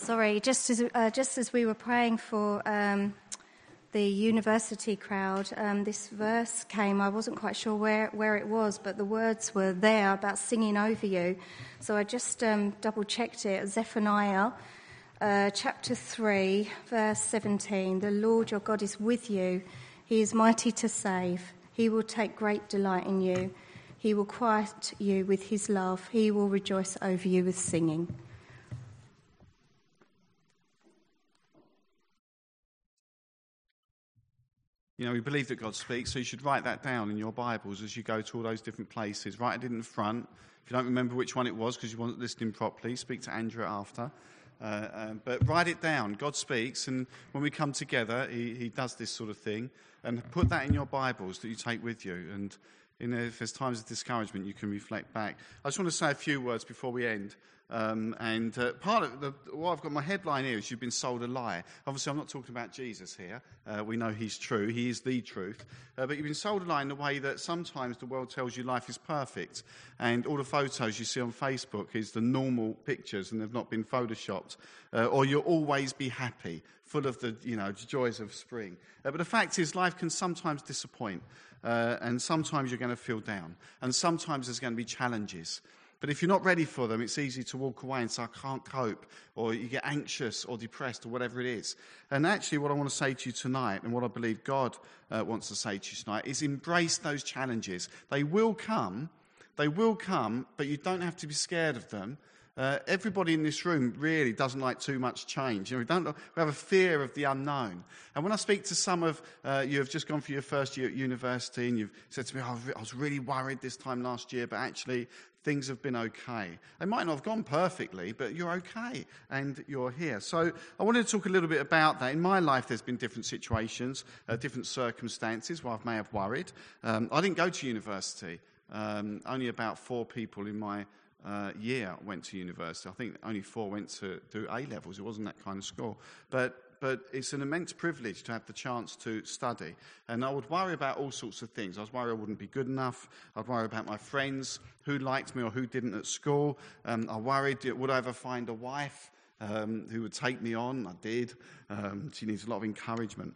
Sorry, just as, uh, just as we were praying for um, the university crowd, um, this verse came. I wasn't quite sure where, where it was, but the words were there about singing over you. So I just um, double checked it. Zephaniah uh, chapter 3, verse 17. The Lord your God is with you, He is mighty to save. He will take great delight in you. He will quiet you with His love. He will rejoice over you with singing. You know, we believe that God speaks, so you should write that down in your Bibles as you go to all those different places. Write it in the front. If you don't remember which one it was because you weren't listening properly, speak to Andrew after. Uh, um, but write it down. God speaks, and when we come together, he, he does this sort of thing. And put that in your Bibles that you take with you. And know, if there's times of discouragement, you can reflect back. I just want to say a few words before we end. Um, and uh, part of the, what I've got my headline here is you've been sold a lie. Obviously, I'm not talking about Jesus here. Uh, we know he's true, he is the truth. Uh, but you've been sold a lie in the way that sometimes the world tells you life is perfect. And all the photos you see on Facebook is the normal pictures and they've not been photoshopped. Uh, or you'll always be happy, full of the you know, joys of spring. Uh, but the fact is, life can sometimes disappoint. Uh, and sometimes you're going to feel down. And sometimes there's going to be challenges. But if you're not ready for them, it's easy to walk away and say, I can't cope, or you get anxious or depressed or whatever it is. And actually, what I want to say to you tonight, and what I believe God uh, wants to say to you tonight, is embrace those challenges. They will come, they will come, but you don't have to be scared of them. Uh, everybody in this room really doesn't like too much change. You know, we, don't, we have a fear of the unknown. And when I speak to some of uh, you have just gone for your first year at university and you've said to me, oh, I was really worried this time last year, but actually things have been okay. They might not have gone perfectly, but you're okay and you're here. So I wanted to talk a little bit about that. In my life, there's been different situations, uh, different circumstances where I may have worried. Um, I didn't go to university. Um, only about four people in my uh, year went to university. I think only four went to do A levels. It wasn't that kind of school. But but it's an immense privilege to have the chance to study. And I would worry about all sorts of things. I was worried I wouldn't be good enough. I'd worry about my friends, who liked me or who didn't at school. Um, I worried, would I ever find a wife um, who would take me on? I did. Um, she needs a lot of encouragement.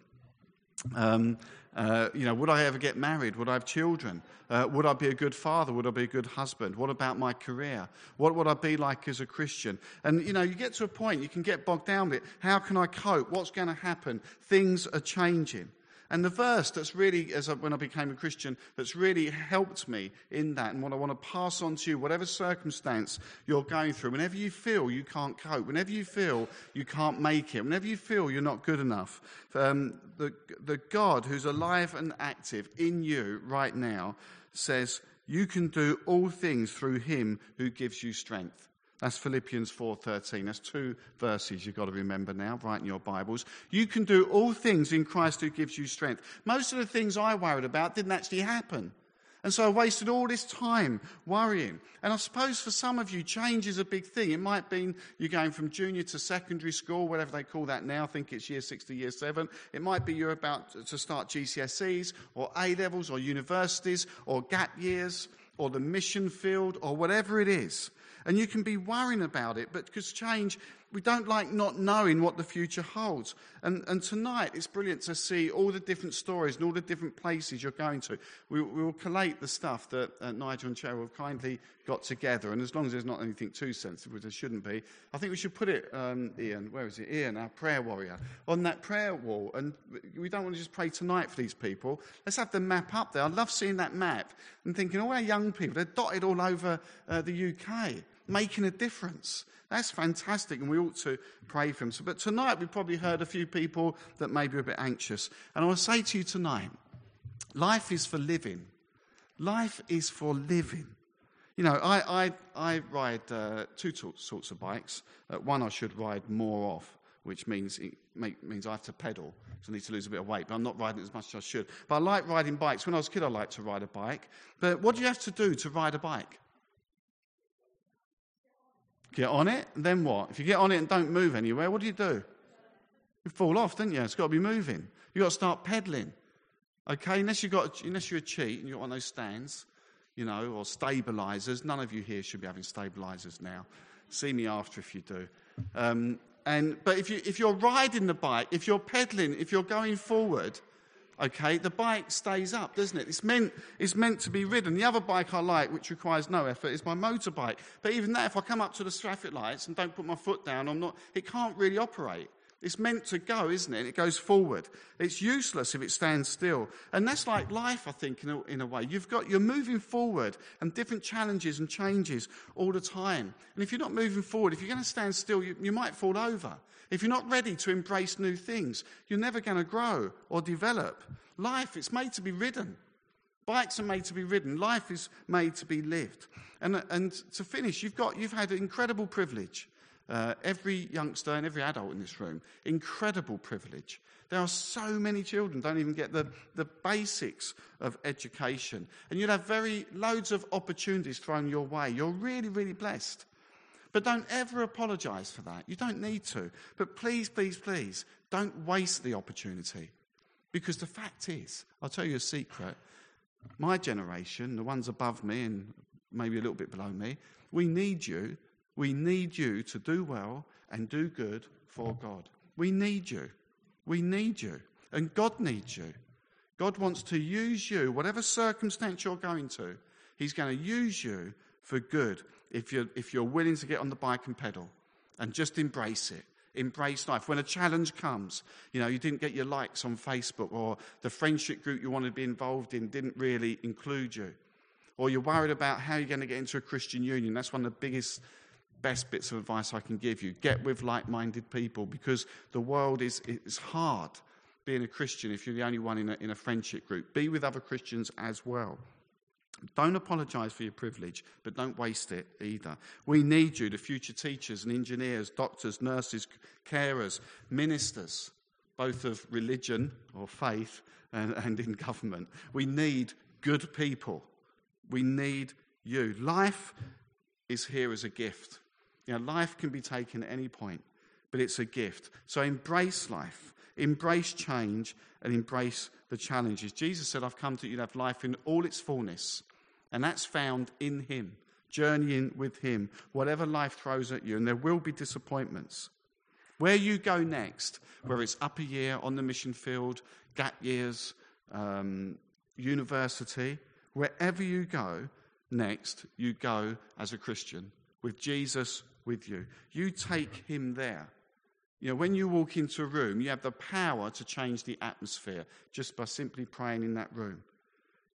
Um, uh, you know, would I ever get married? Would I have children? Uh, would I be a good father? Would I be a good husband? What about my career? What would I be like as a Christian? And, you know, you get to a point, you can get bogged down with it. How can I cope? What's going to happen? Things are changing. And the verse that's really, as I, when I became a Christian, that's really helped me in that, and what I want to pass on to you, whatever circumstance you're going through, whenever you feel you can't cope, whenever you feel you can't make it, whenever you feel you're not good enough, um, the, the God who's alive and active in you right now says, You can do all things through him who gives you strength. That's Philippians 4:13. That's two verses you've got to remember now, right in your Bibles. You can do all things in Christ who gives you strength. Most of the things I worried about didn't actually happen. And so I wasted all this time worrying. And I suppose for some of you, change is a big thing. It might be you're going from junior to secondary school, whatever they call that now. I think it's year six to year seven. It might be you're about to start GCSEs or A levels or universities or gap years or the mission field or whatever it is. And you can be worrying about it, but because change, we don't like not knowing what the future holds. And, and tonight, it's brilliant to see all the different stories and all the different places you're going to. We, we will collate the stuff that uh, Nigel and Cheryl have kindly got together. And as long as there's not anything too sensitive, which there shouldn't be, I think we should put it, um, Ian, where is it? Ian, our prayer warrior, on that prayer wall. And we don't want to just pray tonight for these people. Let's have the map up there. I love seeing that map and thinking, all our young people, they're dotted all over uh, the UK making a difference. That's fantastic, and we ought to pray for them. So, but tonight we've probably heard a few people that may be a bit anxious. And I will say to you tonight life is for living. Life is for living. You know, I, I, I ride uh, two sorts of bikes. Uh, one I should ride more of, which means, it make, means I have to pedal, so I need to lose a bit of weight, but I'm not riding as much as I should. But I like riding bikes. When I was a kid, I liked to ride a bike. But what do you have to do to ride a bike? Get on it, then what? If you get on it and don't move anywhere, what do you do? You fall off, don't you? It's got to be moving. You've got to start pedaling. Okay, unless, you got, unless you're a cheat and one of those stands, you know, or stabilizers. None of you here should be having stabilizers now. See me after if you do. Um, And, but if, you, if you're riding the bike, if you're pedaling, if you're going forward, okay, the bike stays up, doesn't it? It's meant, it's meant to be ridden. The other bike I like, which requires no effort, is my motorbike. But even that, if I come up to the traffic lights and don't put my foot down, I'm not, it can't really operate. It's meant to go, isn't it? It goes forward. It's useless if it stands still. And that's like life, I think, in a, in a way. You've got, you're moving forward and different challenges and changes all the time. And if you're not moving forward, if you're going to stand still, you, you might fall over. If you're not ready to embrace new things, you're never going to grow or develop. Life, it's made to be ridden. Bikes are made to be ridden. Life is made to be lived. And, and to finish, you've, got, you've had an incredible privilege uh, every youngster and every adult in this room, incredible privilege. There are so many children don't even get the, the basics of education. And you'll have very loads of opportunities thrown your way. You're really, really blessed. But don't ever apologize for that. You don't need to. But please, please, please, don't waste the opportunity. Because the fact is, I'll tell you a secret. My generation, the ones above me and maybe a little bit below me, we need you we need you to do well and do good for God. We need you. We need you. And God needs you. God wants to use you, whatever circumstance you're going to, He's going to use you for good if you're, if you're willing to get on the bike and pedal and just embrace it. Embrace life. When a challenge comes, you know, you didn't get your likes on Facebook or the friendship group you wanted to be involved in didn't really include you. Or you're worried about how you're going to get into a Christian union. That's one of the biggest best bits of advice I can give you. Get with like minded people because the world is it's hard being a Christian if you're the only one in a, in a friendship group. Be with other Christians as well. Don't apologize for your privilege, but don't waste it either. We need you, the future teachers and engineers, doctors, nurses, carers, ministers, both of religion or faith and, and in government. We need good people. We need you. Life is here as a gift. You know, life can be taken at any point, but it's a gift. So embrace life, embrace change, and embrace the challenges. Jesus said, I've come to you to have life in all its fullness, and that's found in Him, journeying with Him, whatever life throws at you, and there will be disappointments. Where you go next, whether it's up a year on the mission field, gap years, um, university, wherever you go next, you go as a Christian with Jesus with you. You take him there. You know, when you walk into a room, you have the power to change the atmosphere just by simply praying in that room.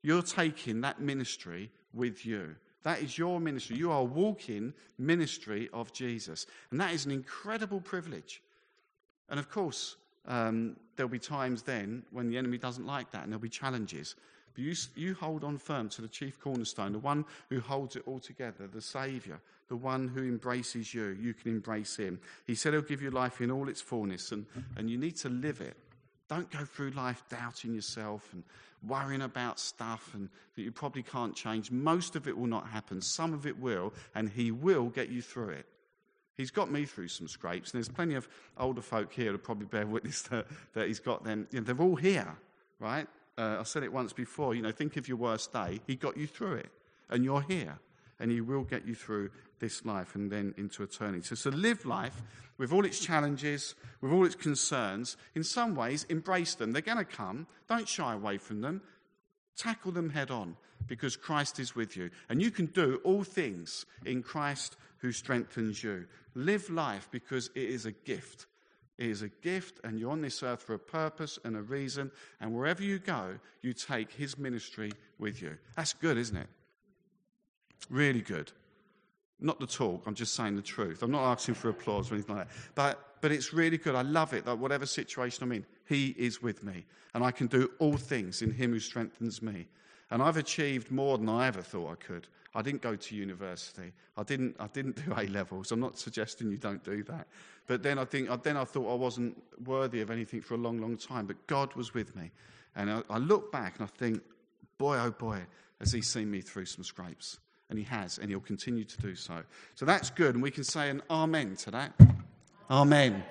You're taking that ministry with you. That is your ministry. You are walking ministry of Jesus. And that is an incredible privilege. And of course, um, there'll be times then when the enemy doesn't like that and there'll be challenges. But you, you hold on firm to the chief cornerstone, the one who holds it all together, the Saviour, the one who embraces you. You can embrace him. He said he'll give you life in all its fullness, and, and you need to live it. Don't go through life doubting yourself and worrying about stuff and that you probably can't change. Most of it will not happen. Some of it will, and he will get you through it. He's got me through some scrapes, and there's plenty of older folk here who probably bear witness that, that he's got them. You know, they're all here, right? Uh, I said it once before. You know, think of your worst day. He got you through it, and you're here, and he will get you through this life and then into eternity. So, so live life with all its challenges, with all its concerns. In some ways, embrace them. They're going to come. Don't shy away from them. Tackle them head on because Christ is with you. And you can do all things in Christ who strengthens you. Live life because it is a gift. It is a gift, and you're on this earth for a purpose and a reason. And wherever you go, you take his ministry with you. That's good, isn't it? Really good. Not the talk, I'm just saying the truth. I'm not asking for applause or anything like that. But, but it's really good. I love it that whatever situation I'm in, He is with me. And I can do all things in Him who strengthens me. And I've achieved more than I ever thought I could. I didn't go to university. I didn't, I didn't do A levels. I'm not suggesting you don't do that. But then I, think, then I thought I wasn't worthy of anything for a long, long time. But God was with me. And I, I look back and I think, boy, oh boy, has He seen me through some scrapes and he has, and he'll continue to do so. So that's good, and we can say an amen to that. Amen.